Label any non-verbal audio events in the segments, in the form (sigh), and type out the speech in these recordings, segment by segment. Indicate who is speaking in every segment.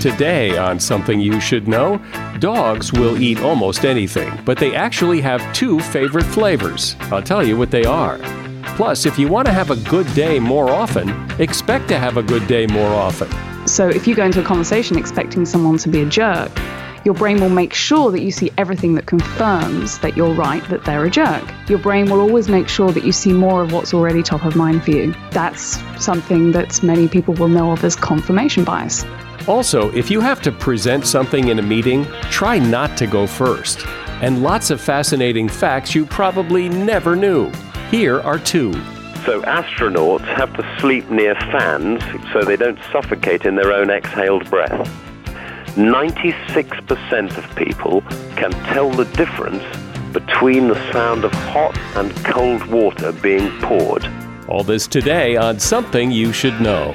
Speaker 1: Today, on Something You Should Know, dogs will eat almost anything, but they actually have two favorite flavors. I'll tell you what they are. Plus, if you want to have a good day more often, expect to have a good day more often.
Speaker 2: So, if you go into a conversation expecting someone to be a jerk, your brain will make sure that you see everything that confirms that you're right, that they're a jerk. Your brain will always make sure that you see more of what's already top of mind for you. That's something that many people will know of as confirmation bias.
Speaker 1: Also, if you have to present something in a meeting, try not to go first. And lots of fascinating facts you probably never knew. Here are two.
Speaker 3: So, astronauts have to sleep near fans so they don't suffocate in their own exhaled breath. 96% of people can tell the difference between the sound of hot and cold water being poured.
Speaker 1: All this today on Something You Should Know.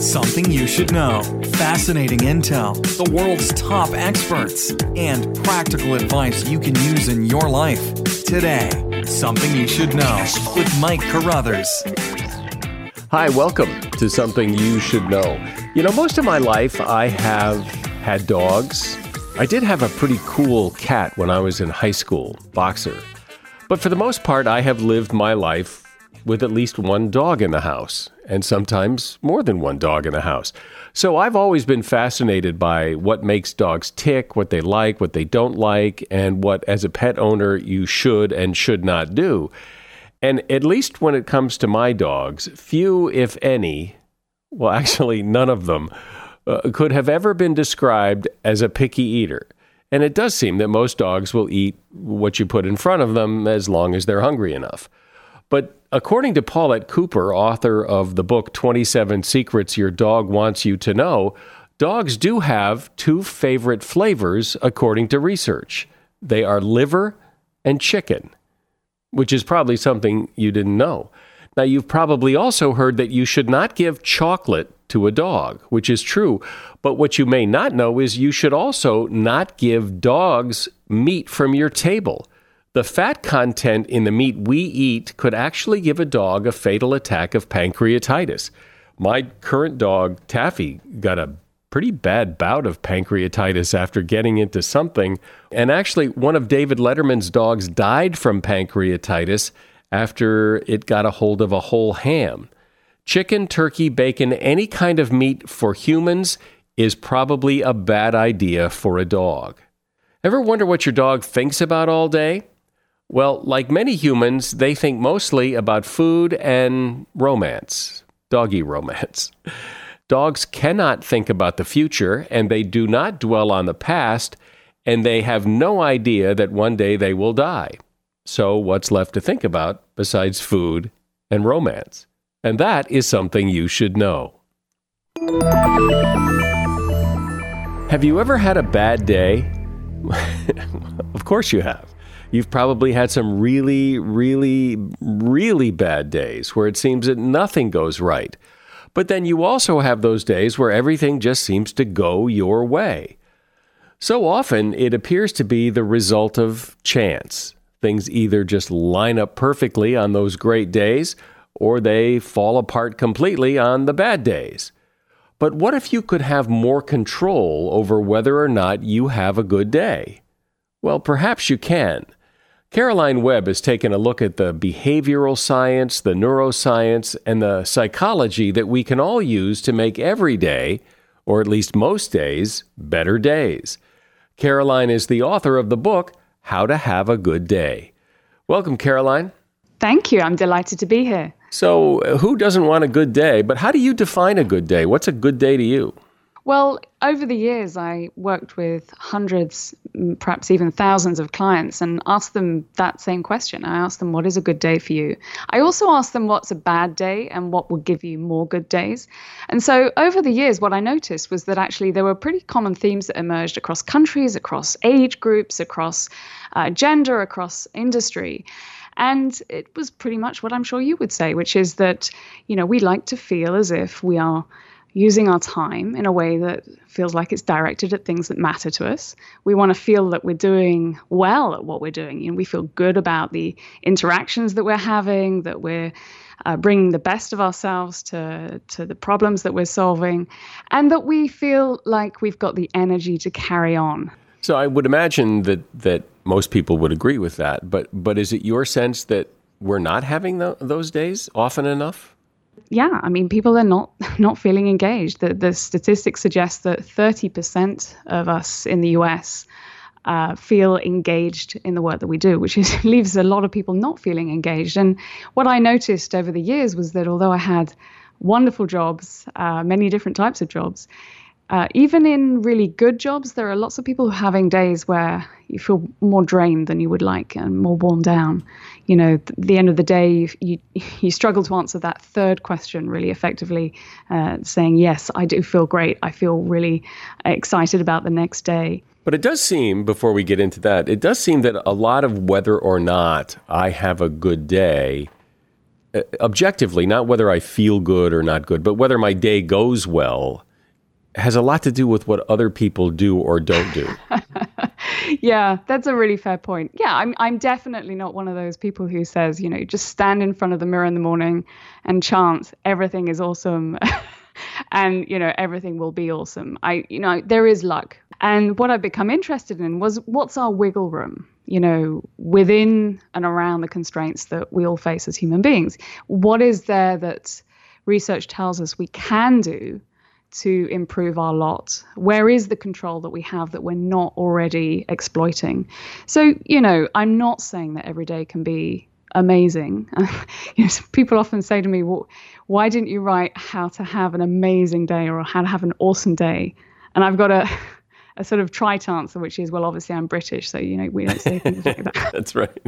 Speaker 4: Something you should know. Fascinating intel, the world's top experts, and practical advice you can use in your life. Today, Something You Should Know with Mike Carruthers.
Speaker 1: Hi, welcome to Something You Should Know. You know, most of my life I have had dogs. I did have a pretty cool cat when I was in high school, Boxer. But for the most part, I have lived my life with at least one dog in the house, and sometimes more than one dog in the house. So I've always been fascinated by what makes dogs tick, what they like, what they don't like, and what, as a pet owner, you should and should not do. And at least when it comes to my dogs, few, if any, well, (laughs) actually, none of them, uh, could have ever been described as a picky eater. And it does seem that most dogs will eat what you put in front of them as long as they're hungry enough. But according to Paulette Cooper, author of the book 27 Secrets Your Dog Wants You to Know, dogs do have two favorite flavors according to research. They are liver and chicken, which is probably something you didn't know. Now, you've probably also heard that you should not give chocolate to a dog, which is true. But what you may not know is you should also not give dogs meat from your table. The fat content in the meat we eat could actually give a dog a fatal attack of pancreatitis. My current dog, Taffy, got a pretty bad bout of pancreatitis after getting into something. And actually, one of David Letterman's dogs died from pancreatitis after it got a hold of a whole ham. Chicken, turkey, bacon, any kind of meat for humans is probably a bad idea for a dog. Ever wonder what your dog thinks about all day? Well, like many humans, they think mostly about food and romance, doggy romance. Dogs cannot think about the future and they do not dwell on the past, and they have no idea that one day they will die. So, what's left to think about besides food and romance? And that is something you should know. Have you ever had a bad day? (laughs) of course you have. You've probably had some really, really, really bad days where it seems that nothing goes right. But then you also have those days where everything just seems to go your way. So often it appears to be the result of chance. Things either just line up perfectly on those great days or they fall apart completely on the bad days. But what if you could have more control over whether or not you have a good day? Well, perhaps you can. Caroline Webb has taken a look at the behavioral science, the neuroscience, and the psychology that we can all use to make every day, or at least most days, better days. Caroline is the author of the book, How to Have a Good Day. Welcome, Caroline.
Speaker 2: Thank you. I'm delighted to be here.
Speaker 1: So, uh, who doesn't want a good day? But how do you define a good day? What's a good day to you?
Speaker 2: Well, over the years, I worked with hundreds, perhaps even thousands of clients and asked them that same question. I asked them, What is a good day for you? I also asked them, What's a bad day and what will give you more good days? And so, over the years, what I noticed was that actually there were pretty common themes that emerged across countries, across age groups, across uh, gender, across industry. And it was pretty much what I'm sure you would say, which is that, you know, we like to feel as if we are using our time in a way that feels like it's directed at things that matter to us. We want to feel that we're doing well at what we're doing. You know, we feel good about the interactions that we're having, that we're uh, bringing the best of ourselves to to the problems that we're solving, and that we feel like we've got the energy to carry on.
Speaker 1: So I would imagine that that most people would agree with that. But but is it your sense that we're not having the, those days often enough?
Speaker 2: Yeah, I mean, people are not (laughs) not feeling engaged. The, the statistics suggest that 30% of us in the US uh, feel engaged in the work that we do, which is, (laughs) leaves a lot of people not feeling engaged. And what I noticed over the years was that although I had wonderful jobs, uh, many different types of jobs, uh, even in really good jobs, there are lots of people having days where you feel more drained than you would like and more worn down. You know, th- the end of the day, you, you, (laughs) you struggle to answer that third question really effectively, uh, saying, Yes, I do feel great. I feel really excited about the next day.
Speaker 1: But it does seem, before we get into that, it does seem that a lot of whether or not I have a good day, uh, objectively, not whether I feel good or not good, but whether my day goes well has a lot to do with what other people do or don't do. (laughs)
Speaker 2: yeah, that's a really fair point. Yeah, I'm I'm definitely not one of those people who says, you know, just stand in front of the mirror in the morning and chant everything is awesome. (laughs) and you know everything will be awesome i you know there is luck and what i've become interested in was what's our wiggle room you know within and around the constraints that we all face as human beings what is there that research tells us we can do to improve our lot? Where is the control that we have that we're not already exploiting? So, you know, I'm not saying that every day can be amazing. (laughs) you know, people often say to me, well, why didn't you write how to have an amazing day or how to have an awesome day? And I've got a (laughs) a sort of trite answer, which is, well, obviously I'm British, so you know we don't say things like that. (laughs)
Speaker 1: That's right. (laughs)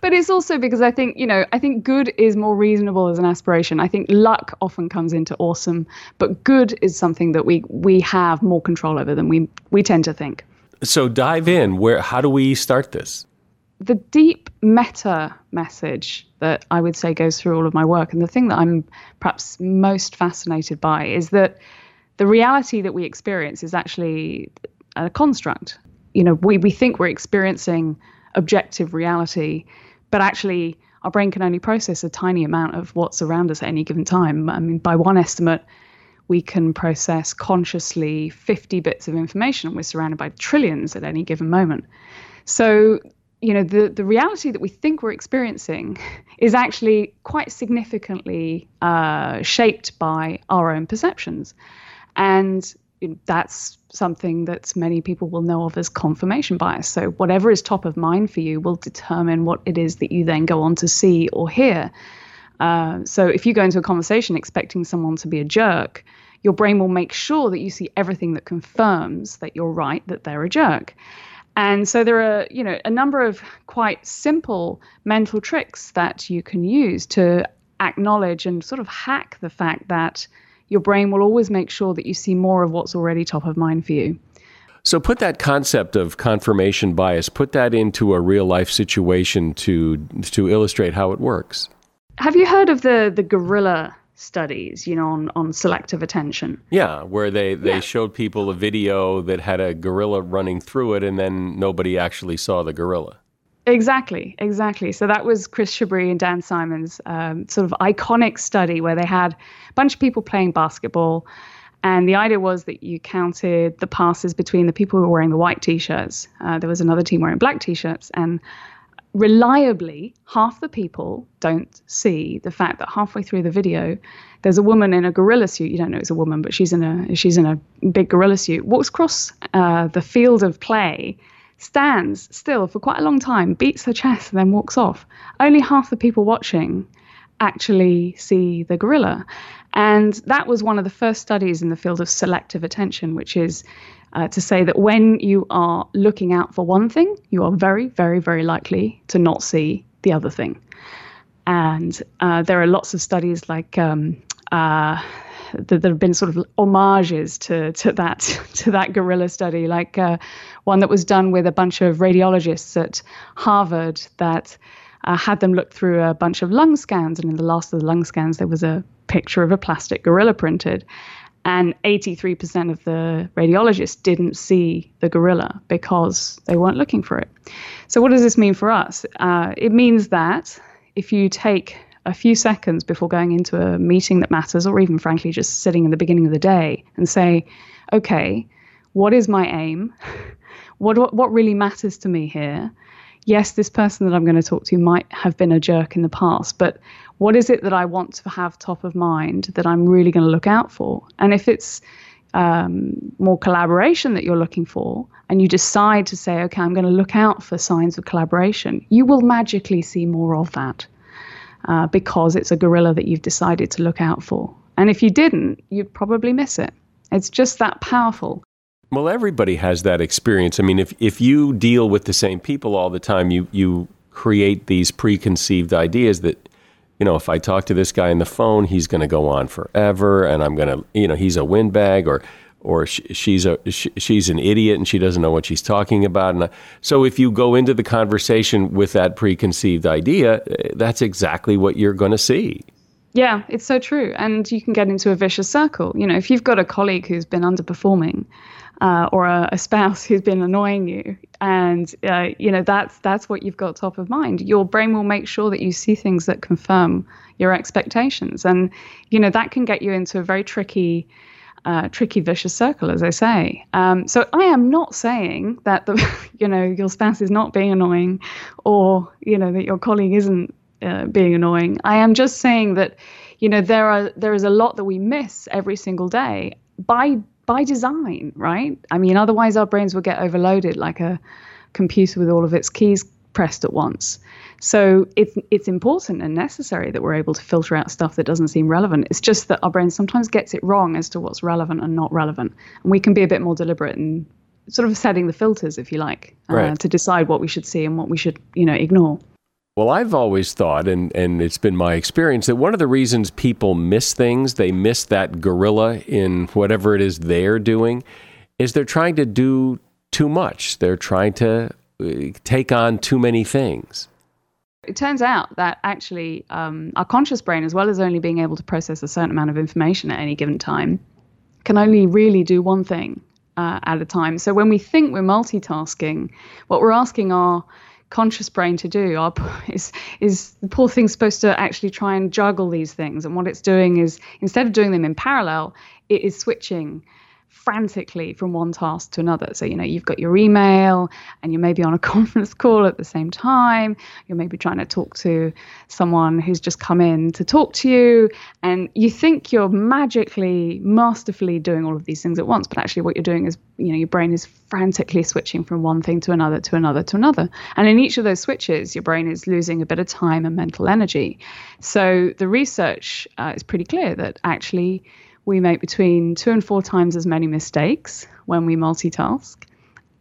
Speaker 2: but it's also because I think you know I think good is more reasonable as an aspiration. I think luck often comes into awesome, but good is something that we we have more control over than we we tend to think.
Speaker 1: So dive in. Where? How do we start this?
Speaker 2: The deep meta message that I would say goes through all of my work, and the thing that I'm perhaps most fascinated by is that the reality that we experience is actually a construct. You know, we, we think we're experiencing objective reality, but actually our brain can only process a tiny amount of what's around us at any given time. I mean, by one estimate, we can process consciously 50 bits of information, we're surrounded by trillions at any given moment. So, you know, the, the reality that we think we're experiencing (laughs) is actually quite significantly uh, shaped by our own perceptions. And that's something that many people will know of as confirmation bias. So, whatever is top of mind for you will determine what it is that you then go on to see or hear. Uh, so if you go into a conversation expecting someone to be a jerk, your brain will make sure that you see everything that confirms that you're right, that they're a jerk. And so there are, you know, a number of quite simple mental tricks that you can use to acknowledge and sort of hack the fact that your brain will always make sure that you see more of what's already top of mind for you.
Speaker 1: So put that concept of confirmation bias, put that into a real life situation to to illustrate how it works.
Speaker 2: Have you heard of the the gorilla studies, you know, on, on selective attention?
Speaker 1: Yeah, where they, they
Speaker 2: Yeah.
Speaker 1: showed people a video that had a gorilla running through it and then nobody actually saw the gorilla.
Speaker 2: Exactly, exactly. So that was Chris Chabris and Dan Simons' um, sort of iconic study where they had a bunch of people playing basketball. And the idea was that you counted the passes between the people who were wearing the white t shirts. Uh, there was another team wearing black t shirts. And reliably, half the people don't see the fact that halfway through the video, there's a woman in a gorilla suit. You don't know it's a woman, but she's in a she's in a big gorilla suit. Walks across uh, the field of play, stands still for quite a long time, beats her chest, and then walks off. Only half the people watching actually see the gorilla. And that was one of the first studies in the field of selective attention, which is uh, to say that when you are looking out for one thing, you are very, very, very likely to not see the other thing. And uh, there are lots of studies like um, uh, that, that have been sort of homages to to that (laughs) to that gorilla study, like uh, one that was done with a bunch of radiologists at Harvard that uh, had them look through a bunch of lung scans, and in the last of the lung scans, there was a picture of a plastic gorilla printed. And 83% of the radiologists didn't see the gorilla because they weren't looking for it. So, what does this mean for us? Uh, it means that if you take a few seconds before going into a meeting that matters, or even frankly just sitting in the beginning of the day and say, okay, what is my aim? (laughs) What, what, what really matters to me here? Yes, this person that I'm going to talk to might have been a jerk in the past, but what is it that I want to have top of mind that I'm really going to look out for? And if it's um, more collaboration that you're looking for, and you decide to say, okay, I'm going to look out for signs of collaboration, you will magically see more of that uh, because it's a gorilla that you've decided to look out for. And if you didn't, you'd probably miss it. It's just that powerful.
Speaker 1: Well, everybody has that experience. I mean, if, if you deal with the same people all the time, you, you create these preconceived ideas that, you know, if I talk to this guy on the phone, he's going to go on forever and I'm going to, you know, he's a windbag or, or sh- she's a sh- she's an idiot and she doesn't know what she's talking about. And so, if you go into the conversation with that preconceived idea, eh, that's exactly what you're going to see.
Speaker 2: Yeah, it's so true. And you can get into a vicious circle. You know, if you've got a colleague who's been underperforming, uh, or a, a spouse (laughs) who's been annoying you, and uh, you know that's that's what you've got top of mind. Your brain will make sure that you see things that confirm your expectations, and you know that can get you into a very tricky. Uh, tricky vicious circle, as I say. Um, so I am not saying that the, (laughs) you know, your spouse is not being annoying, or you know that your colleague isn't uh, being annoying. I am just saying that, you know, there are there is a lot that we miss every single day by by design, right? I mean, otherwise our brains will get overloaded like a computer with all of its keys pressed at once. So it's it's important and necessary that we're able to filter out stuff that doesn't seem relevant. It's just that our brain sometimes gets it wrong as to what's relevant and not relevant, and we can be a bit more deliberate in sort of setting the filters, if you like, uh,
Speaker 1: Right.
Speaker 2: to decide what we should see and what we should, you know, ignore.
Speaker 1: Well, I've always thought, and, and it's been my experience, that one of the reasons people miss things, they miss that gorilla in whatever it is they're doing, is they're trying to do too much. They're trying to take on too many things.
Speaker 2: It turns out that actually um, our conscious brain, as well as only being able to process a certain amount of information at any given time, can only really do one thing uh, at a time. So when we think we're multitasking, what we're asking our conscious brain to do our, (laughs) is is the poor thing's supposed to actually try and juggle these things, and what it's doing is instead of doing them in parallel, it is switching frantically from one task to another. So, you know, you've got your email and you're maybe on a (laughs) conference call at the same time. You're maybe trying to talk to someone who's just come in to talk to you. And you think you're magically, masterfully doing all of these things at once. But actually, what you're doing is, you know, your brain is frantically switching from one thing to another to another to another. And in each of those switches, your brain is losing a bit of time and mental energy. So the research uh, is pretty clear that actually, we make between two and four times as many mistakes when we multitask,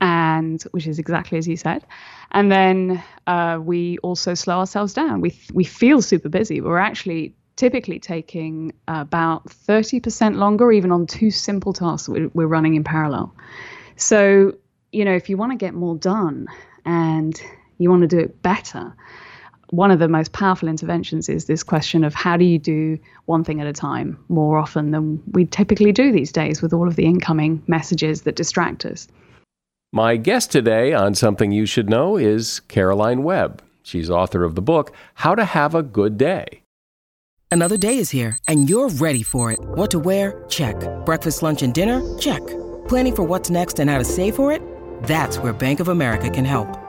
Speaker 2: and which is exactly as you said. And then uh, we also slow ourselves down. We we feel super busy, we're actually typically taking about 30% longer, even on two simple tasks we're running in parallel. So, you know, if you want to get more done and you want to do it better, one of the most powerful interventions is this question of how do you do one thing at a time more often than we typically do these days with all of the incoming messages that distract us.
Speaker 1: My guest today on Something You Should Know is Caroline Webb. She's author of the book, How to Have a Good Day.
Speaker 5: Another day is here, and you're ready for it. What to wear? Check. Breakfast, lunch, and dinner? Check. Planning for what's next and how to save for it? That's where Bank of America can help.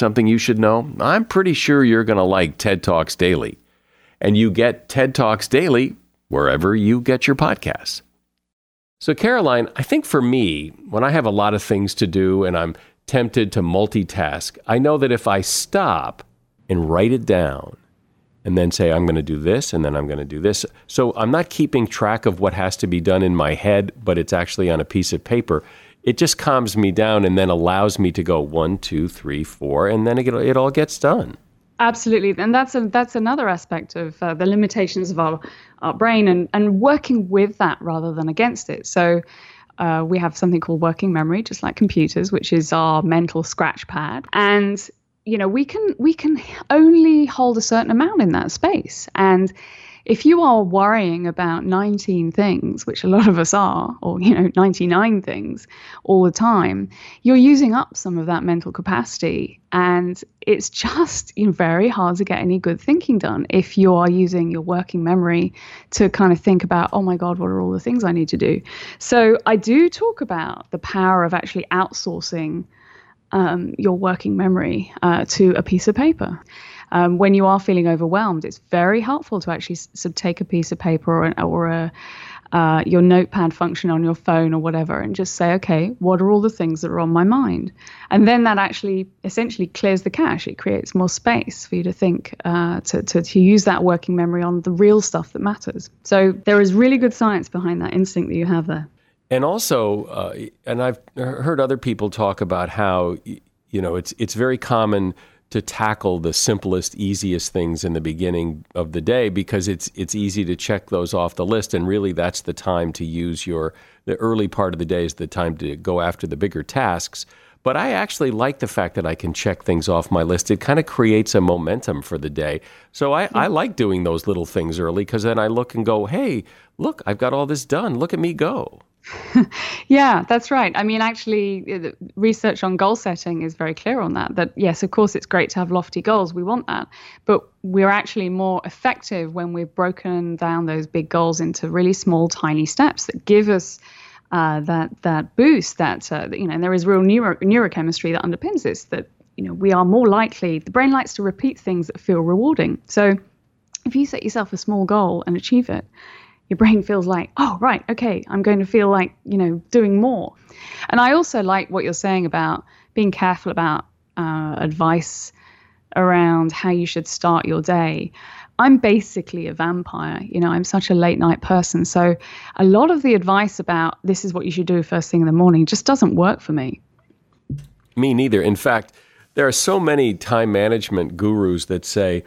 Speaker 1: something you should know? I'm pretty sure you're going to like TED Talks Daily. And you get TED Talks Daily wherever you get your podcasts. So, Caroline, I think for me, when I have a lot of things to do and I'm tempted to multitask, I know that if I stop and write it down and then say, I'm going to do this and then I'm going to do this. So, I'm not keeping track of what has to be done in my head, but it's actually on a piece of paper it just calms me down and then allows me to go one, two, three, four, and then it, it all gets done.
Speaker 2: Absolutely, and that's a, that's another aspect of uh, the limitations of our, our brain and, and working with that rather than against it. So uh, we have something called working memory, just like computers, which is our mental scratch pad, and you know we can we can only hold a certain amount in that space, and if you are worrying about 19 things, which a lot of us are, or you know 99 things all the time, you're using up some of that mental capacity, and it's just you know, very hard to get any good thinking done if you are using your working memory to kind of think about, oh my God, what are all the things I need to do? So I do talk about the power of actually outsourcing um, your working memory uh, to a piece of paper um, when you are feeling overwhelmed, it's very helpful to actually sort of take a piece of paper or, an, or a, uh, your notepad function on your phone or whatever and just say, okay, what are all the things that are on my mind? And then that actually essentially clears the cache. It creates more space for you to think, uh, to, to, to use that working memory on the real stuff that matters. So there is really good science behind that instinct that you have there.
Speaker 1: And also, uh, and I've heard other people talk about how, you know, it's, it's very common to tackle the simplest, easiest things in the beginning of the day because it's it's easy to check those off the list, and really that's the time to use your the early part of the day is the time to go after the bigger tasks. But I actually like the fact that I can check things off my list. It kind of creates a momentum for the day. So I, I like doing those little things early because then I look and go, hey, look, I've got all this done. Look at me go. (laughs)
Speaker 2: yeah, that's right. I mean, actually, research on goal setting is very clear on that. That, yes, of course, it's great to have lofty goals. We want that. But we're actually more effective when we've broken down those big goals into really small, tiny steps that give us uh, that that boost that uh, you know and there is real neuro- neurochemistry that underpins this that you know we are more likely the brain likes to repeat things that feel rewarding so if you set yourself a small goal and achieve it your brain feels like oh right okay i'm going to feel like you know doing more and i also like what you're saying about being careful about uh, advice around how you should start your day I'm basically a vampire. You know, I'm such a late night person. So a lot of the advice about this is what you should do first thing in the morning just doesn't work for me.
Speaker 1: Me neither. In fact, there are so many time management gurus that say,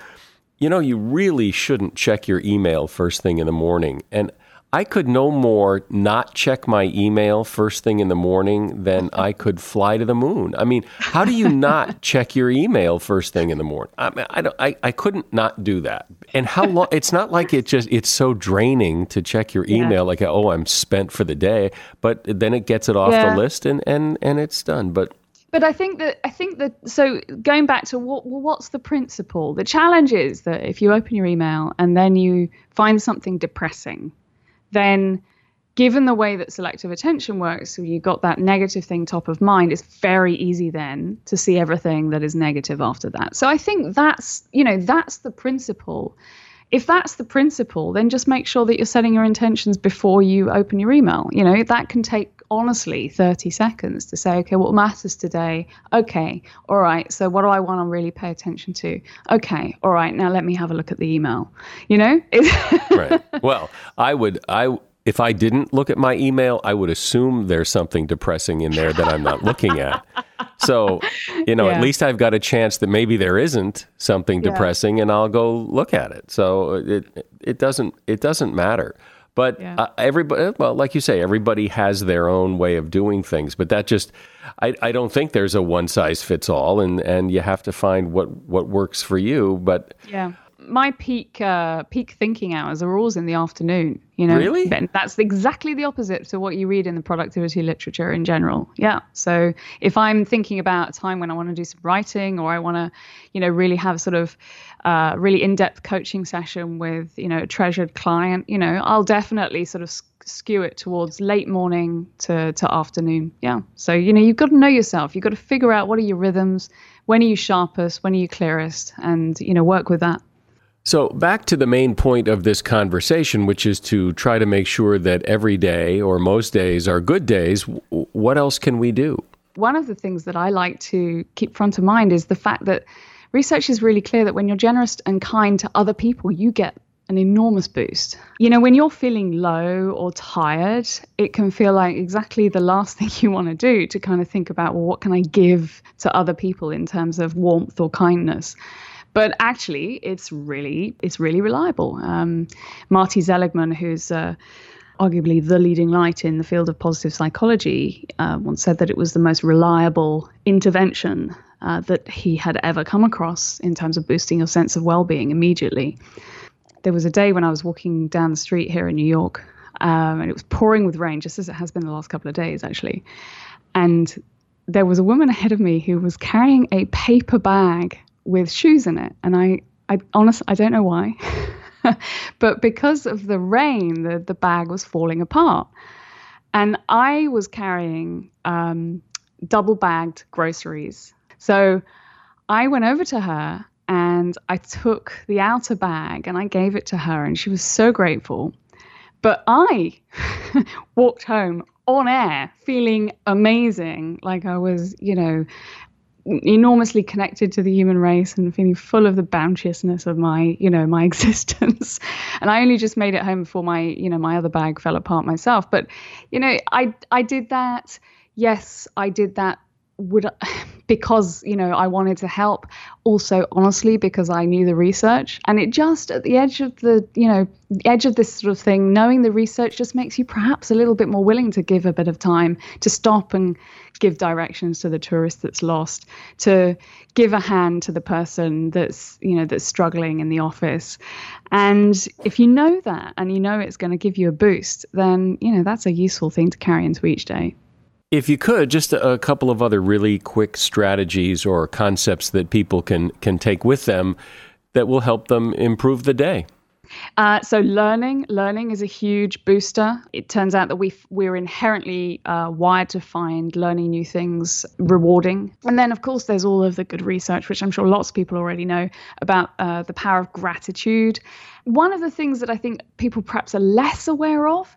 Speaker 1: you know, you really shouldn't check your email first thing in the morning. And I could no more not check my email first thing in the morning than I could fly to the moon. I mean, how do you not (laughs) check your email first thing in the morning? I mean, I, don't, I, I couldn't not do that. And how long? It's not like it just it's so draining to check your email. Yeah. Like oh, I'm spent for the day, but then it gets it off yeah. the list and and and it's done. But
Speaker 2: but I think that I think that so going back to what well, what's the principle? The challenge is that if you open your email and then you find something depressing then given the way that selective attention works, so you got that negative thing top of mind, it's very easy then to see everything that is negative after that. So I think that's, you know, that's the principle. If that's the principle, then just make sure that you're setting your intentions before you open your email. You know, that can take honestly 30 seconds to say, okay, what matters today? Okay, all right, so what do I want to really pay attention to? Okay, all right, now let me have a look at the email. You know? (laughs)
Speaker 1: right. Well, I would, I, if I didn't look at my email, I would assume there's something depressing in there that I'm not looking at. So, you know, yeah. at least I've got a chance that maybe there isn't something depressing yeah. and I'll go look at it. So it it doesn't it doesn't matter. But yeah. uh, everybody, well, like you say, everybody has their own way of doing things. But that just, I, I don't think there's a one size fits all, and, and you have to find what, what works for you. But
Speaker 2: yeah, my peak uh, peak thinking hours are always in the afternoon. You know,
Speaker 1: really,
Speaker 2: that's exactly the opposite to what you read in the productivity literature in general. Yeah. So if I'm thinking about a time when I want to do some writing, or I want to, you know, really have sort of uh, really in-depth coaching session with, you know, a treasured client, you know, I'll definitely sort of skew it towards late morning to to afternoon. Yeah. So you know, you've got to know yourself. You've got to figure out what are your rhythms, when are you sharpest, when are you clearest, and you know, work with that.
Speaker 1: So, back to the main point of this conversation, which is to try to make sure that every day or most days are good days. What else can we do?
Speaker 2: One of the things that I like to keep front of mind is the fact that research is really clear that when you're generous and kind to other people, you get an enormous boost. You know, when you're feeling low or tired, it can feel like exactly the last (laughs) thing you want to do to kind of think about, well, what can I give to other people in terms of warmth or kindness? but actually it's really it's really reliable. Um, Marty Seligman, who's uh, arguably the leading light in the field of positive psychology, uh, once said that it was the most reliable intervention uh, that he had ever come across in terms of boosting your sense of well-being immediately. There was a day when I was walking down the street here in New York, um, and it was pouring with rain, just as it has been the last couple of days, actually. And there was a woman ahead of me who was carrying a paper bag with shoes in it. And I, I honestly, I don't know why, (laughs) but because of the rain, the, the bag was falling apart. And I was carrying um, double bagged groceries. So I went over to her and I took the outer bag and I gave it to her, and she was so grateful. But I (laughs) walked home on air feeling amazing, like I was, you know, enormously connected to the human race and feeling full of the bounteousness of my you know my (laughs) existence. And i only just made it home before my you know my other bag fell apart myself. But you know i i did that. Yes i did that would (sighs) because you know I wanted to help also honestly because I knew the research. And it just at the edge of the you know edge of this sort of thing knowing the research just makes you perhaps a little bit more willing to give a bit of time to stop and give directions to the tourist that's lost to give a hand to the person that's you know that's struggling in the office. And if you know that and you know it's going to give you a boost then you know that's a useful thing to carry into each day
Speaker 1: if you could, just a, couple of other really quick strategies or concepts that people can can take with them that will help them improve the day.
Speaker 2: Uh, so learning, learning is a huge booster. It turns out that we we're inherently uh, wired to find learning new things rewarding. And then, of course, there's all of the good research, which I'm sure lots of people already know about uh, the power of gratitude. One of the things that I think people perhaps are less aware of,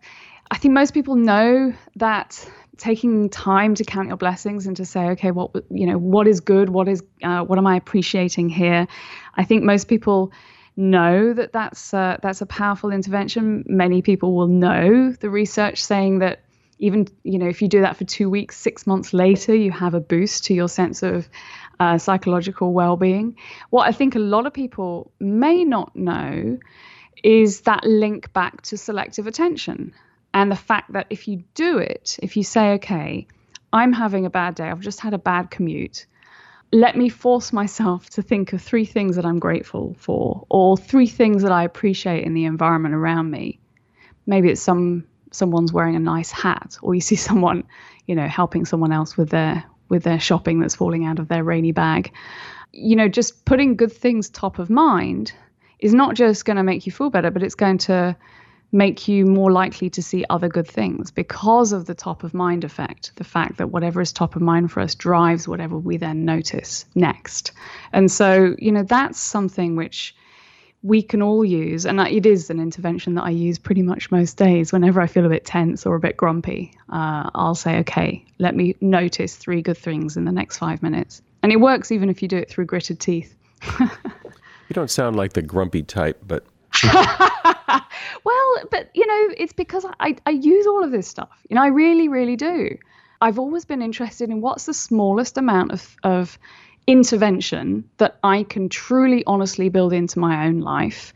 Speaker 2: I think most people know that taking time to count your blessings and to say okay what you know what is good what is uh, what am i appreciating here i think most people know that that's uh, that's a powerful intervention. Many people will know the research saying that even you know if you do that for two weeks, six months later, you have a boost to your sense of uh, psychological well-being. What I think a lot of people may not know is that link back to selective attention and the fact that if you do it, if you say, okay, I'm having a bad day, I've just had a bad commute let me force myself to think of three things that I'm grateful for or three things that I appreciate in the environment around me. Maybe it's some someone's wearing a nice hat or you see (laughs) someone, you know, helping someone else with their with their shopping that's falling out of their rainy bag. You know, just putting good things top of mind is not just going to make you feel better, but it's going to make you more likely to see other good things because of the top of mind effect. The fact that whatever is top of mind for us drives whatever we then notice next. And so, you know, that's something which we can all use. And it is an intervention that I use pretty much most days. Whenever I feel a bit tense or a bit grumpy, uh, I'll say, okay, let me notice three good things in the next five minutes. And it works even if you do it through gritted teeth. (laughs)
Speaker 1: you don't sound like the grumpy type, but. (laughs)
Speaker 2: well, but you know, it's because I, I use all of this stuff. You know, I really, really do. I've always been interested in what's the smallest amount of, of intervention that I can truly, honestly build into my own life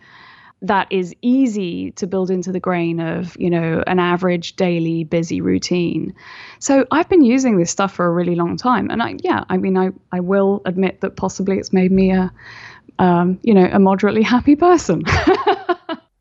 Speaker 2: that is easy to build into the grain of, you know, an average daily busy routine. So I've been using this stuff for a really long time. And I, yeah, I mean, I, I will admit that possibly it's made me a, um, you know, a moderately happy person. (laughs)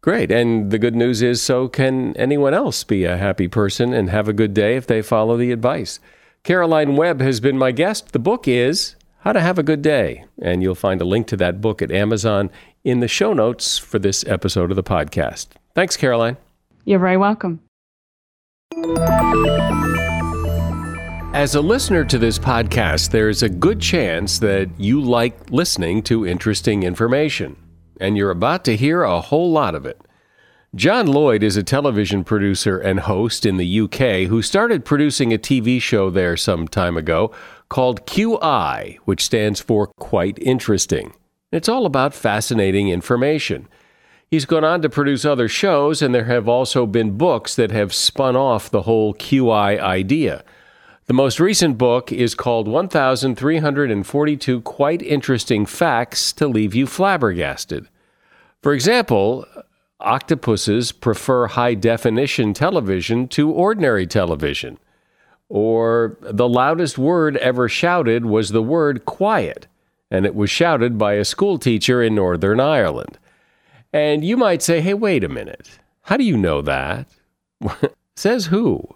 Speaker 1: Great. And the good news is, so can anyone else be a happy person and have a good day if they follow the advice. Caroline Webb has been my guest. The book is How to Have a Good Day. And you'll find a link to that book at Amazon in the show notes for this episode of the podcast. Thanks, Caroline.
Speaker 2: You're very welcome.
Speaker 1: As a listener to this podcast, there's a good chance that you like listening to interesting information and you're about to hear a whole lot of it. John Lloyd is a television producer and host in the UK who started producing a TV show there some time ago called QI, which stands for Quite Interesting. It's all about fascinating information. He's gone on to produce other shows, and there have also been books that have spun off the whole QI idea. The most recent book is called 1342 Quite Interesting Facts to Leave You Flabbergasted. For example, octopuses prefer high definition television to ordinary television. Or the loudest word ever shouted was the word quiet, and it was shouted by a schoolteacher in Northern Ireland. And you might say, hey, wait a minute. How do you know that? (laughs) Says who?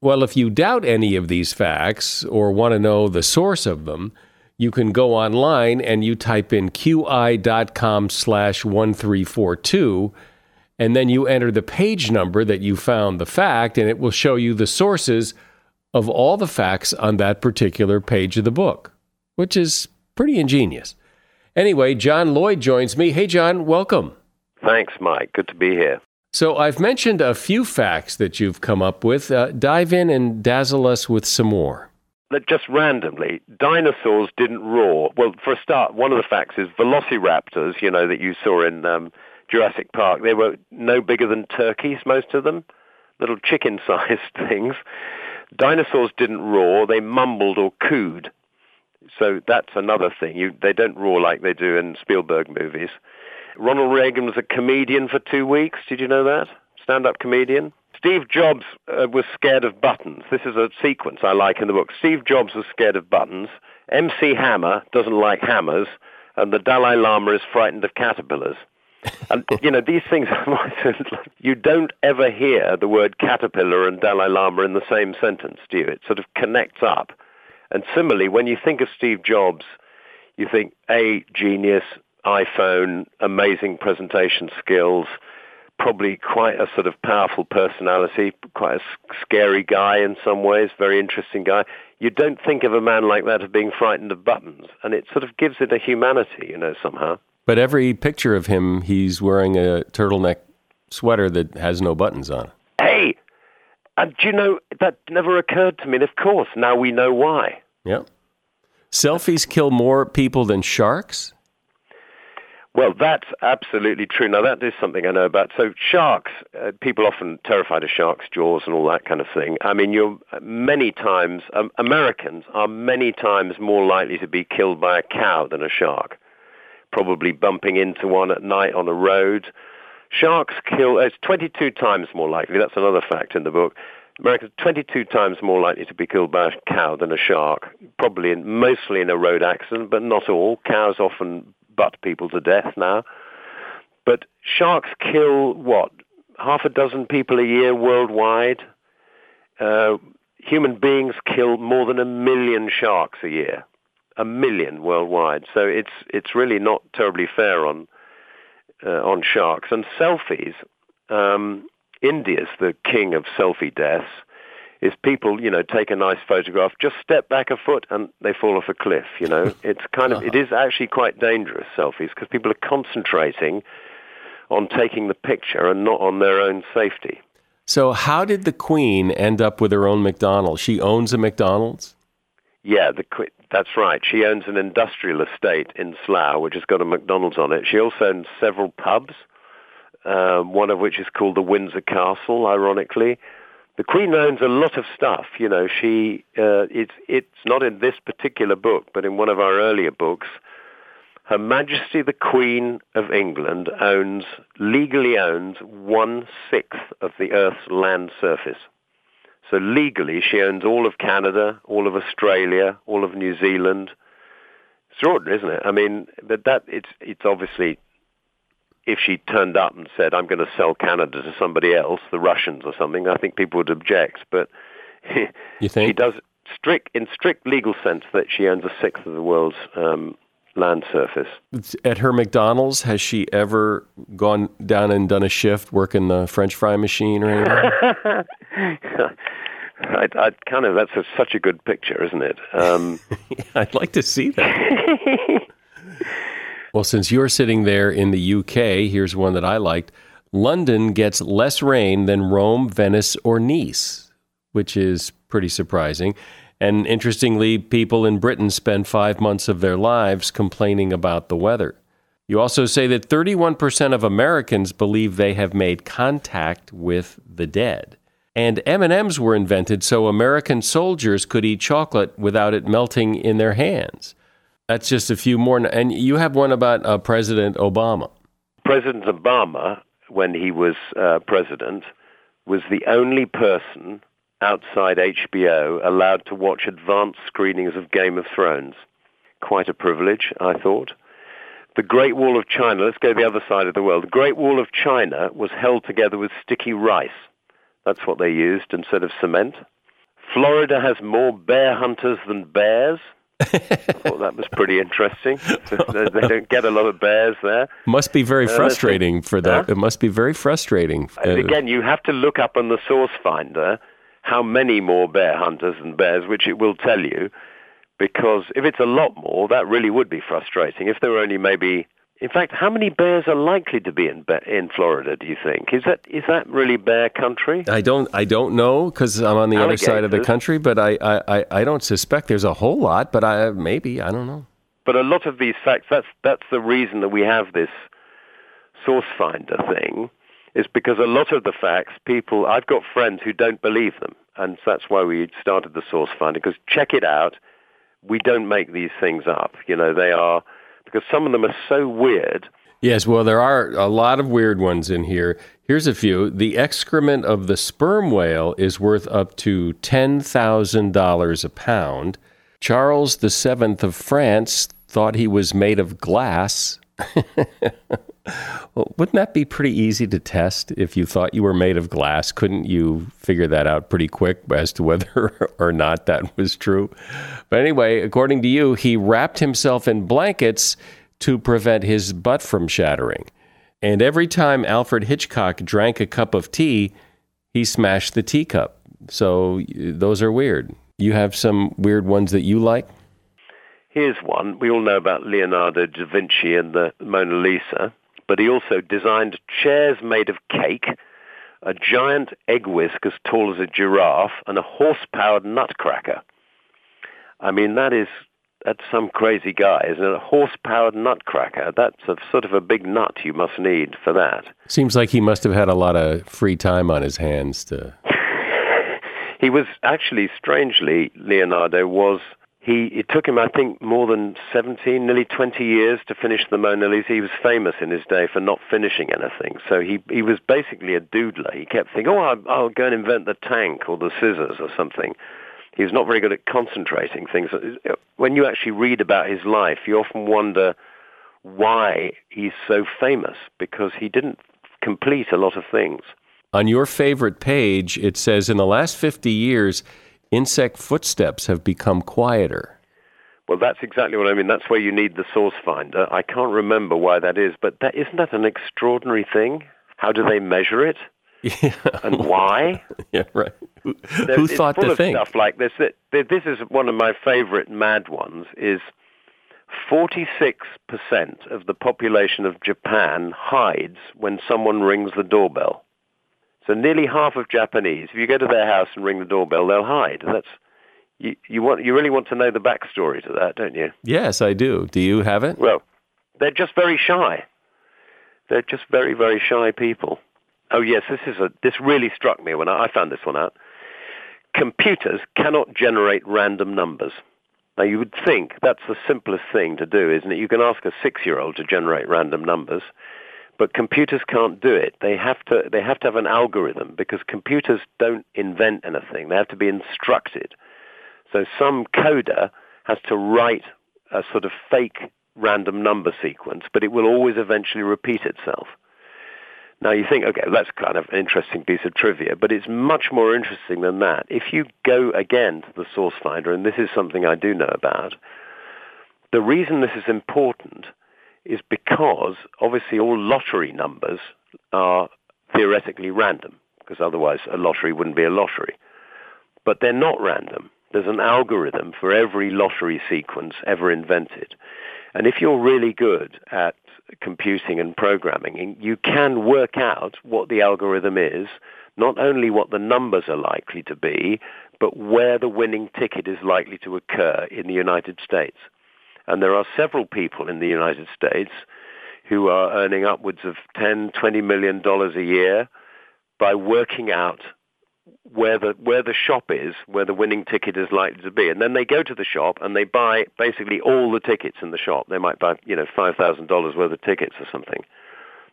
Speaker 1: Well, if you doubt any of these facts or want to know the source of them, you can go online and you type in qi.com slash 1342 and then you enter the page number that you found the fact and it will show you the sources of all the facts on that particular page of the book, which is pretty ingenious. Anyway, John Lloyd joins me. Hey, John, welcome.
Speaker 3: Thanks, Mike. Good to be here.
Speaker 1: So I've mentioned a few facts that you've come up with. Uh, dive in and dazzle us with some more.
Speaker 3: Just randomly, dinosaurs didn't roar. Well, for a start, one of the facts is velociraptors, you know, that you saw in um, Jurassic Park, they were no bigger than turkeys, most of them, little chicken-sized (laughs) things. Dinosaurs didn't roar, they mumbled or cooed. So that's another thing. You, they don't roar like they do in Spielberg movies. Ronald Reagan was a comedian for two weeks. Did you know that? Stand-up comedian. Steve Jobs uh, was scared of buttons. This is a sequence I like in the book. Steve Jobs was scared of buttons. MC Hammer doesn't like hammers. And the Dalai Lama is frightened of caterpillars. and (laughs) you know these things you don't ever hear the word caterpillar and dalai lama in the same sentence do you it sort of connects up and similarly when you think of steve jobs you think a genius iPhone, amazing presentation skills, probably quite a sort of powerful personality, quite a scary guy in some ways, very interesting guy. You don't think of a man like that as being frightened of buttons, and it sort of gives it a humanity, you know, somehow.
Speaker 1: But every picture of him, he's wearing a turtleneck sweater that has no buttons on.
Speaker 3: Hey, and do you know that never occurred to me? And of course, now we know why.
Speaker 1: Yep. Selfies kill more people than sharks.
Speaker 3: Well, that's absolutely true. Now, that is something I know about. So, sharks, uh, people often terrified of sharks' jaws and all that kind of thing. I mean, you're many times, um, Americans are many times more likely to be killed by a cow than a shark. Probably bumping into one at night on a road. Sharks kill, it's 22 times more likely, that's another fact in the book. Americans 22 times more likely to be killed by a cow than a shark, probably in, mostly in a road accident, but not all. Cows often butt people to death now. But sharks kill, what, half a dozen people a year worldwide? Uh, human beings kill more than a million sharks a year. A million worldwide. So it's, it's really not terribly fair on, uh, on sharks. And selfies, um, India's the king of selfie deaths is people, you know, take a nice photograph, just step back a foot and they fall off a cliff, you know. (laughs) It's kind of, it is actually quite dangerous, selfies, because people are concentrating on taking the picture and not on their own safety.
Speaker 1: So how did the Queen end up with her own McDonald's? She owns a McDonald's?
Speaker 3: Yeah, the, that's right. She owns an industrial estate in Slough, which has got a McDonald's on it. She also owns several pubs, uh, one of which is called the Windsor Castle, ironically the Queen owns a lot of stuff. You know, she uh, it's it's not in this particular book, but in one of our earlier books. Her Majesty the Queen of England owns legally owns one sixth of the Earth's land surface. So legally, she owns all of Canada, all of Australia, all of New Zealand. Extraordinary, isn't it? I mean, but that it's it's obviously if she turned up and said, I'm going to sell Canada to somebody else, the Russians or something, I think people would object. But (laughs)
Speaker 1: you think?
Speaker 3: she does strict, in strict legal sense that she owns a sixth of the world's um, land surface.
Speaker 1: At her McDonald's, has she ever gone down and done a shift working the French fry machine or anything? (laughs)
Speaker 3: I, I kind of that's a, such a good picture, isn't it? Um, (laughs)
Speaker 1: I'd like to see that. Well, since you're sitting there in the UK, here's one that I liked. London gets less rain than Rome, Venice, or Nice, which is pretty surprising. And interestingly, people in Britain spend five months of their lives complaining about the weather. You also say that 31% of Americans believe they have made contact with the dead. And M&Ms were invented so American soldiers could eat chocolate without it melting in their hands. That's just a few more. And you have one about uh, President Obama.
Speaker 3: President Obama, when he was uh, president, was the only person outside HBO allowed to watch advanced screenings of Game of Thrones. Quite a privilege, I thought. The Great Wall of China, let's go to the other side of the world. The Great Wall of China was held together with sticky rice. That's what they used instead of cement. Florida has more bear hunters than bears. I thought that was pretty interesting. (laughs) they don't get a lot of bears there.
Speaker 1: Must be very uh, frustrating for that. Huh? It must be very frustrating.
Speaker 3: And again, you have to look up on the source finder how many more bear hunters and bears, which it will tell you, because if it's a lot more, that really would be frustrating. If there were only maybe in fact, how many bears are likely to be in in Florida? Do you think is that is that really bear country?
Speaker 1: I don't I don't know because I'm on the other side of the country, but I, I, I don't suspect there's a whole lot. But I maybe I don't know.
Speaker 3: But a lot of these facts that's that's the reason that we have this source finder thing is because a lot of the facts people I've got friends who don't believe them, and that's why we started the source finder because check it out. We don't make these things up. You know they are because some of them are so weird.
Speaker 1: Yes, well, there are a lot of weird ones in here. Here's a few. The excrement of the sperm whale is worth up to $10,000 a pound. Charles VII of France thought he was made of glass. (laughs) well, wouldn't that be pretty easy to test if you thought you were made of glass? Couldn't you figure that out pretty quick as to whether (laughs) or not that was true? But anyway, according to you, he wrapped himself in blankets to prevent his butt from shattering. And every time Alfred Hitchcock drank a cup of tea, he smashed the teacup. So those are weird. You have some weird ones that you like?
Speaker 3: Here's one. We all know about Leonardo da Vinci and the Mona Lisa, but he also designed chairs made of cake, a giant egg whisk as tall as a giraffe, and a horse-powered nutcracker. I mean, that is that's some crazy guy, isn't it? A horse-powered nutcracker. That's a sort of a big nut you must need for that.
Speaker 1: Seems like he must have had a lot of free time on his hands to. (laughs)
Speaker 3: he was actually, strangely, Leonardo was. He it took him, I think, more than 17, nearly 20 years to finish the Mona Lisa. He was famous in his day for not finishing anything. So he he was basically a doodler. He kept thinking, oh, I'll, I'll go and invent the tank or the scissors or something he was not very good at concentrating things. When you actually read about his life, you often wonder why he's so famous because he didn't complete a lot of things.
Speaker 1: On your favorite page, it says in the last 50 years, insect footsteps have become quieter.
Speaker 3: Well, that's exactly what I mean. That's where you need the source finder. I can't remember why that is, but that, isn't that an extraordinary thing? How do they measure it? Yeah. And why? (laughs)
Speaker 1: yeah, right. Who, who thought
Speaker 3: full
Speaker 1: to
Speaker 3: of
Speaker 1: think?
Speaker 3: stuff like this. That This is one of my favorite mad ones. Is 46% of the population of Japan hides when someone rings the doorbell. So nearly half of Japanese, if you go to their house and ring the doorbell, they'll hide. That's you, you want you really want to know the backstory to that, don't you?
Speaker 1: Yes, I do. Do you have it?
Speaker 3: Well, they're just very shy. They're just very very shy people. Oh yes, this is a this really struck me when I, I found this one out. Computers cannot generate random numbers. Now you would think that's the simplest thing to do, isn't it? You can ask a six-year-old to generate random numbers, but computers can't do it. They have to they have to have an algorithm because computers don't invent anything. They have to be instructed. So some coder has to write a sort of fake random number sequence, but it will always eventually repeat itself. Now you think, okay, that's kind of an interesting piece of trivia, but it's much more interesting than that. If you go again to the source finder, and this is something I do know about, the reason this is important is because obviously all lottery numbers are theoretically random, because otherwise a lottery wouldn't be a lottery. But they're not random. There's an algorithm for every lottery sequence ever invented. And if you're really good at computing and programming, you can work out what the algorithm is, not only what the numbers are likely to be, but where the winning ticket is likely to occur in the United States. And there are several people in the United States who are earning upwards of 10, 20 million dollars a year by working out where the where the shop is, where the winning ticket is likely to be, and then they go to the shop and they buy basically all the tickets in the shop. They might buy you know five thousand dollars worth of tickets or something,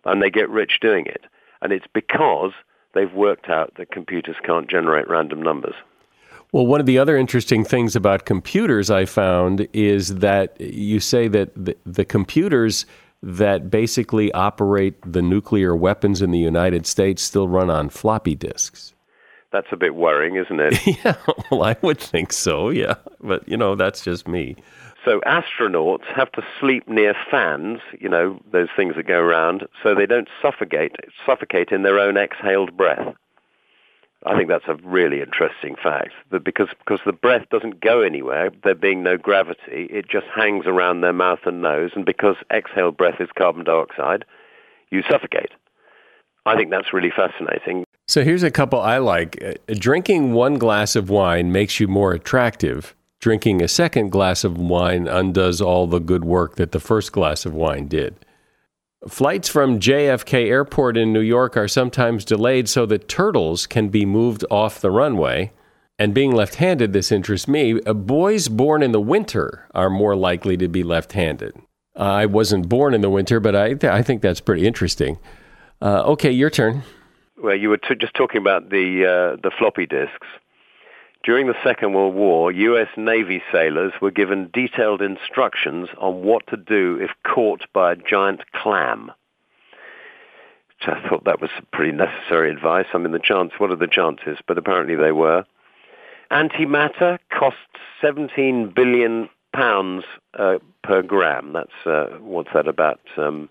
Speaker 3: and they get rich doing it. And it's because they've worked out that computers can't generate random numbers.
Speaker 1: Well, one of the other interesting things about computers I found is that you say that the, the computers that basically operate the nuclear weapons in the United States still run on floppy disks
Speaker 3: that's a bit worrying, isn't it? (laughs)
Speaker 1: yeah, well, I would think so, yeah. But, you know, that's just me.
Speaker 3: So astronauts have to sleep near fans, you know, those things that go around, so they don't suffocate, suffocate in their own exhaled breath. I think that's a really interesting fact that because because the breath doesn't go anywhere, there being no gravity, it just hangs around their mouth and nose, and because exhaled breath is carbon dioxide, you suffocate. I think that's really fascinating.
Speaker 1: So here's a couple I like. Uh, drinking one glass of wine makes you more attractive. Drinking a second glass of wine undoes all the good work that the first glass of wine did. Flights from JFK Airport in New York are sometimes delayed so that turtles can be moved off the runway. And being left handed, this interests me. Uh, boys born in the winter are more likely to be left handed. I wasn't born in the winter, but I, th- I think that's pretty interesting. Uh, okay, your turn.
Speaker 3: Well, you were t- just talking about the uh, the floppy disks. During the Second World War, U.S. Navy sailors were given detailed instructions on what to do if caught by a giant clam. Which I thought that was pretty necessary advice. I mean, the chance, what are the chances? But apparently they were. Antimatter costs 17 billion pounds uh, per gram. That's uh, what's that about? Um,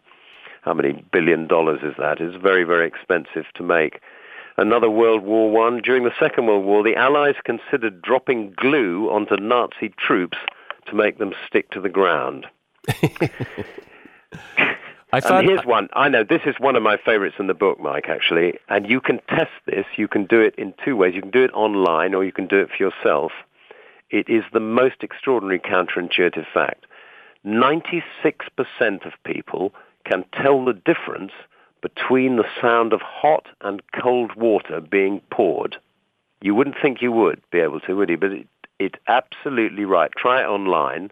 Speaker 3: how many billion dollars is that? It's very very expensive to make. Another World War One. During the Second World War, the Allies considered dropping glue onto Nazi troops to make them stick to the ground. (laughs)
Speaker 1: I thought,
Speaker 3: and here's one. I know this is one of my favorites in the book, Mike, actually. And you can test this. You can do it in two ways. You can do it online or you can do it for yourself. It is the most extraordinary counterintuitive fact. 96% of people can tell the difference between the sound of hot and cold water being poured. You wouldn't think you would be able to, would you? But it, it's absolutely right. Try it online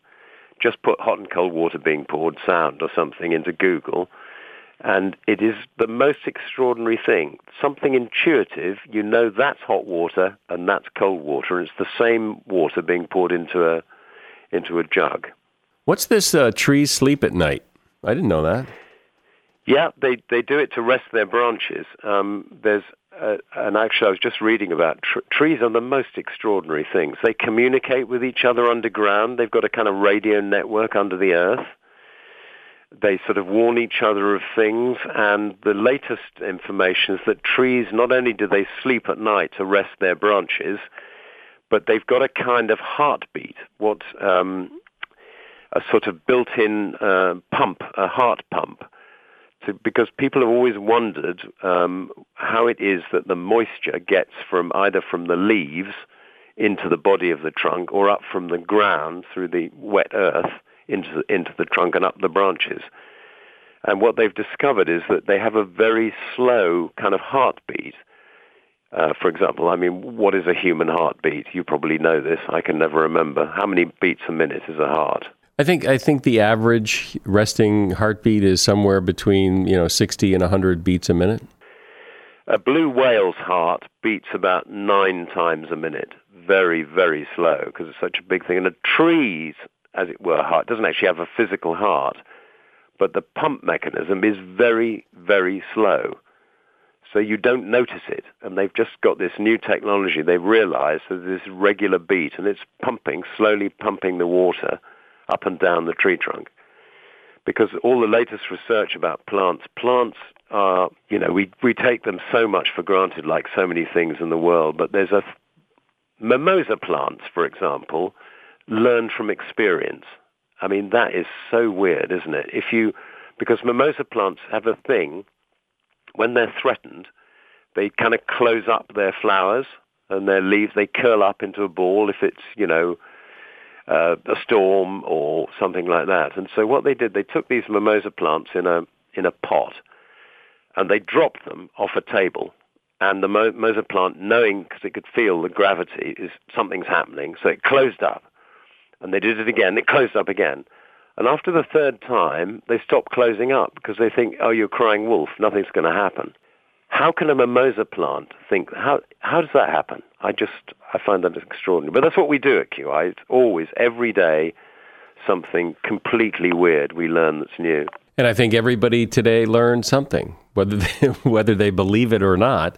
Speaker 3: just put hot and cold water being poured sound or something into Google, and it is the most extraordinary thing. Something intuitive, you know that's hot water and that's cold water, and it's the same water being poured into a into a jug.
Speaker 1: What's this uh, trees sleep at night? I didn't know that.
Speaker 3: Yeah, they they do it to rest their branches. Um, there's uh, and actually, I was just reading about tr- trees are the most extraordinary things. They communicate with each other underground. They've got a kind of radio network under the earth. They sort of warn each other of things. And the latest information is that trees not only do they sleep at night to rest their branches, but they've got a kind of heartbeat. What um, a sort of built-in uh, pump, a heart pump to, because people have always wondered um, how it is that the moisture gets from either from the leaves into the body of the trunk or up from the ground through the wet earth into the, into the trunk and up the branches. And what they've discovered is that they have a very slow kind of heartbeat. Uh, for example, I mean, what is a human heartbeat? You probably know this. I can never remember. How many beats a minute is a heart?
Speaker 1: I think I think the average resting heartbeat is somewhere between you know 60 and 100 beats a minute.
Speaker 3: A blue whale's heart beats about nine times a minute, very very slow because it's such a big thing. And a tree's, as it were, heart doesn't actually have a physical heart, but the pump mechanism is very very slow. So you don't notice it, and they've just got this new technology. They've realized that this regular beat, and it's pumping, slowly pumping the water up and down the tree trunk. Because all the latest research about plants, plants are, you know, we, we take them so much for granted, like so many things in the world, but there's a, mimosa plants, for example, learn from experience. I mean, that is so weird, isn't it? If you, because mimosa plants have a thing, when they're threatened, they kind of close up their flowers and their leaves, they curl up into a ball if it's, you know, uh, a storm or something like that. And so what they did, they took these mimosa plants in a in a pot, and they dropped them off a table. And the mimosa plant, knowing because it could feel the gravity, is something's happening, so it closed up. And they did it again. It closed up again. And after the third time, they stopped closing up because they think, oh, you're crying wolf. Nothing's going to happen. How can a mimosa plant think? How how does that happen? I just I find that extraordinary. But that's what we do at QI. It's always every day something completely weird we learn that's new.
Speaker 1: And I think everybody today learned something, whether they, (laughs) whether they believe it or not.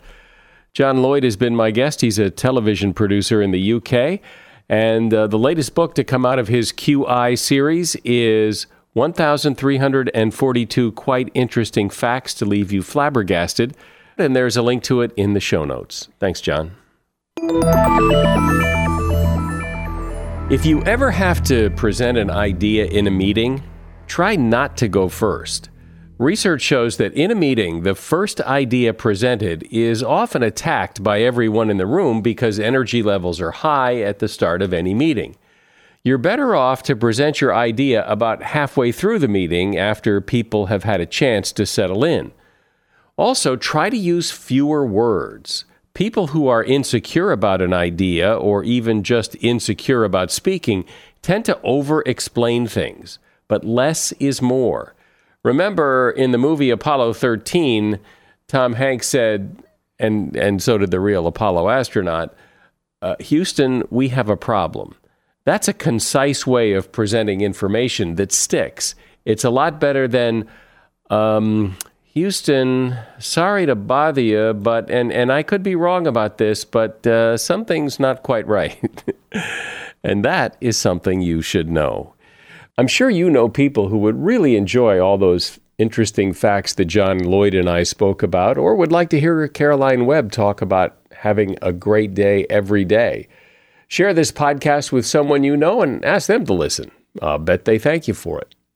Speaker 1: John Lloyd has been my guest. He's a television producer in the UK. And uh, the latest book to come out of his QI series is 1,342 Quite Interesting Facts to Leave You Flabbergasted and there's a link to it in the show notes. Thanks, John. If you ever have to present an idea in a meeting, try not to go first. Research shows that in a meeting, the first idea presented is often attacked by everyone in the room because energy levels are high at the start of any meeting. You're better off to present your idea about halfway through the meeting after people have had a chance to settle in. Also, try to use fewer words. People who are insecure about an idea or even just insecure about speaking tend to over explain things, but less is more. Remember in the movie Apollo 13, Tom Hanks said, and, and so did the real Apollo astronaut, uh, Houston, we have a problem. That's a concise way of presenting information that sticks. It's a lot better than, um, Houston, sorry to bother you, but and and I could be wrong about this, but uh, something's not quite right. (laughs) And that is something you should know. I'm sure you know people who would really enjoy all those interesting facts that John Lloyd and I spoke about, or would like to hear Caroline Webb talk about having a great day every day. Share this podcast with someone you know and ask them to listen. I'll bet they thank you for it.